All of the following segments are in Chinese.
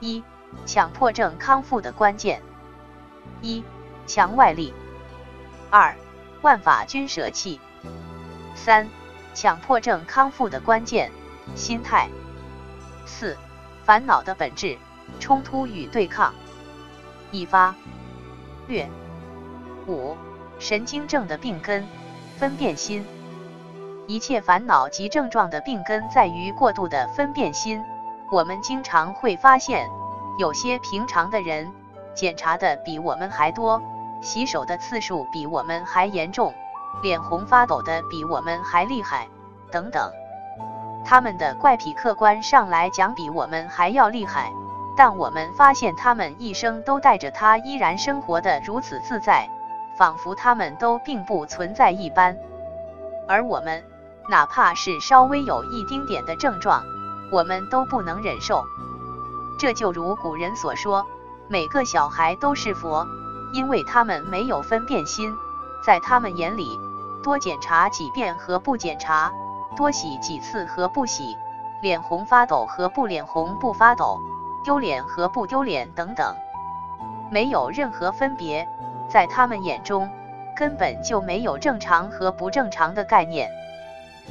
一、强迫症康复的关键：一、强外力；二、万法均舍弃；三、强迫症康复的关键：心态；四、烦恼的本质：冲突与对抗。一发略五、神经症的病根：分辨心。一切烦恼及症状的病根在于过度的分辨心。我们经常会发现，有些平常的人检查的比我们还多，洗手的次数比我们还严重，脸红发抖的比我们还厉害，等等。他们的怪癖客观上来讲比我们还要厉害，但我们发现他们一生都带着它，依然生活的如此自在，仿佛他们都并不存在一般。而我们。哪怕是稍微有一丁点的症状，我们都不能忍受。这就如古人所说，每个小孩都是佛，因为他们没有分辨心。在他们眼里，多检查几遍和不检查，多洗几次和不洗，脸红发抖和不脸红不发抖，丢脸和不丢脸等等，没有任何分别。在他们眼中，根本就没有正常和不正常的概念。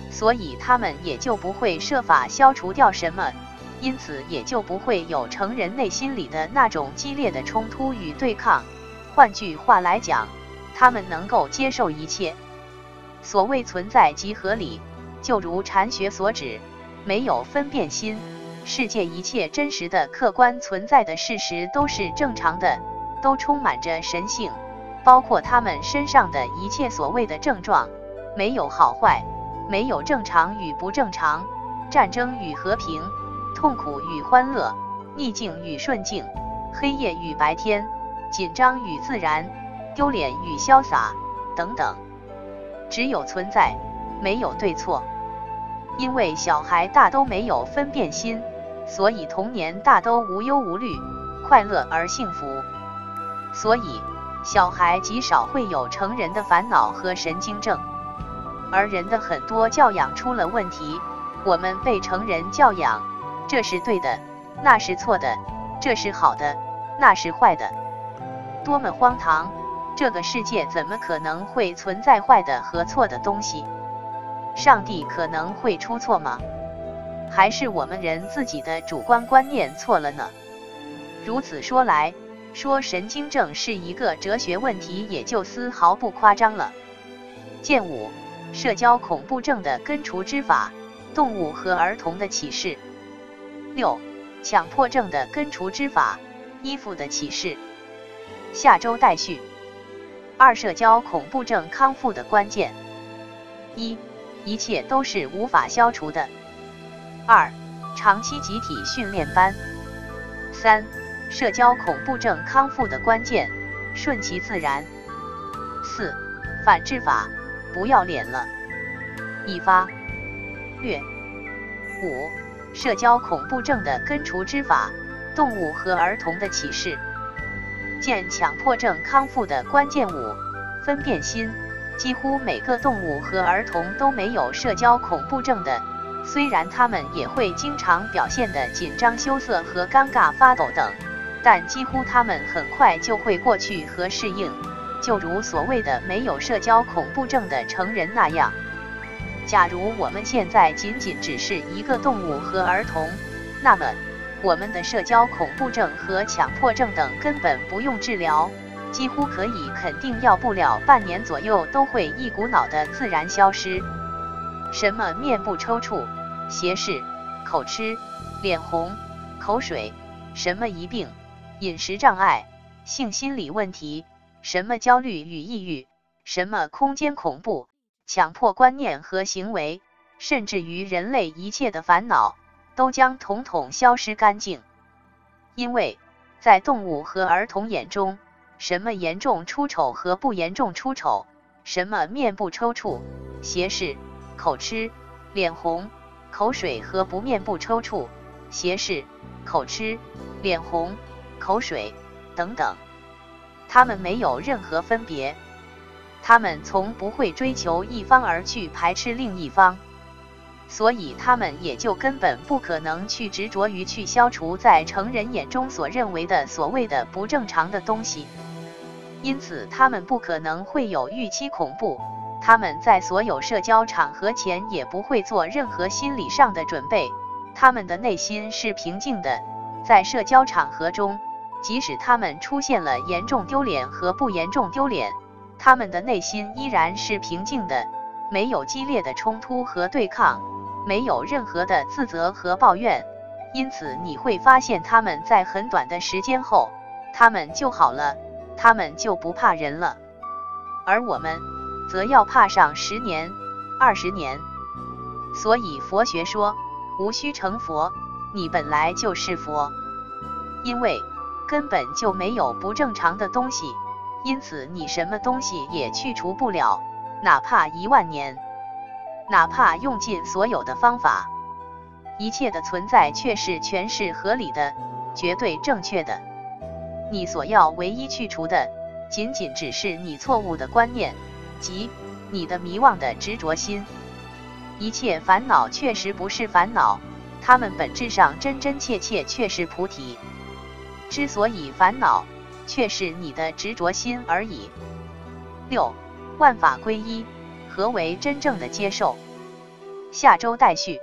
所以他们也就不会设法消除掉什么，因此也就不会有成人内心里的那种激烈的冲突与对抗。换句话来讲，他们能够接受一切。所谓存在即合理，就如禅学所指，没有分辨心，世界一切真实的客观存在的事实都是正常的，都充满着神性，包括他们身上的一切所谓的症状，没有好坏。没有正常与不正常，战争与和平，痛苦与欢乐，逆境与顺境，黑夜与白天，紧张与自然，丢脸与潇洒，等等。只有存在，没有对错。因为小孩大都没有分辨心，所以童年大都无忧无虑，快乐而幸福。所以小孩极少会有成人的烦恼和神经症。而人的很多教养出了问题，我们被成人教养，这是对的，那是错的，这是好的，那是坏的，多么荒唐！这个世界怎么可能会存在坏的和错的东西？上帝可能会出错吗？还是我们人自己的主观观念错了呢？如此说来，说神经症是一个哲学问题，也就丝毫不夸张了。见五。社交恐怖症的根除之法，动物和儿童的启示。六、强迫症的根除之法，依附的启示。下周待续。二、社交恐怖症康复的关键。一、一切都是无法消除的。二、长期集体训练班。三、社交恐怖症康复的关键，顺其自然。四、反制法。不要脸了！一发略五社交恐怖症的根除之法，动物和儿童的启示。见强迫症康复的关键五分辨心。几乎每个动物和儿童都没有社交恐怖症的，虽然他们也会经常表现的紧张、羞涩和尴尬、发抖等，但几乎他们很快就会过去和适应。就如所谓的没有社交恐怖症的成人那样，假如我们现在仅仅只是一个动物和儿童，那么我们的社交恐怖症和强迫症等根本不用治疗，几乎可以肯定要不了半年左右都会一股脑的自然消失。什么面部抽搐、斜视、口吃、脸红、口水，什么疑病、饮食障碍、性心理问题。什么焦虑与抑郁，什么空间恐怖、强迫观念和行为，甚至于人类一切的烦恼，都将统统消失干净。因为在动物和儿童眼中，什么严重出丑和不严重出丑，什么面部抽搐、斜视、口吃、脸红、口水和不面部抽搐、斜视、口吃、脸红、口水等等。他们没有任何分别，他们从不会追求一方而去排斥另一方。所以他们也就根本不可能去执着于去消除在成人眼中所认为的所谓的不正常的东西，因此他们不可能会有预期恐怖，他们在所有社交场合前也不会做任何心理上的准备，他们的内心是平静的，在社交场合中，即使他们出现了严重丢脸和不严重丢脸，他们的内心依然是平静的，没有激烈的冲突和对抗。没有任何的自责和抱怨，因此你会发现他们在很短的时间后，他们就好了，他们就不怕人了。而我们则要怕上十年、二十年。所以佛学说，无需成佛，你本来就是佛，因为根本就没有不正常的东西，因此你什么东西也去除不了，哪怕一万年。哪怕用尽所有的方法，一切的存在却是全是合理的、绝对正确的。你所要唯一去除的，仅仅只是你错误的观念，即你的迷惘的执着心。一切烦恼确实不是烦恼，它们本质上真真切切却是菩提。之所以烦恼，却是你的执着心而已。六万法归一。何为真正的接受？下周待续。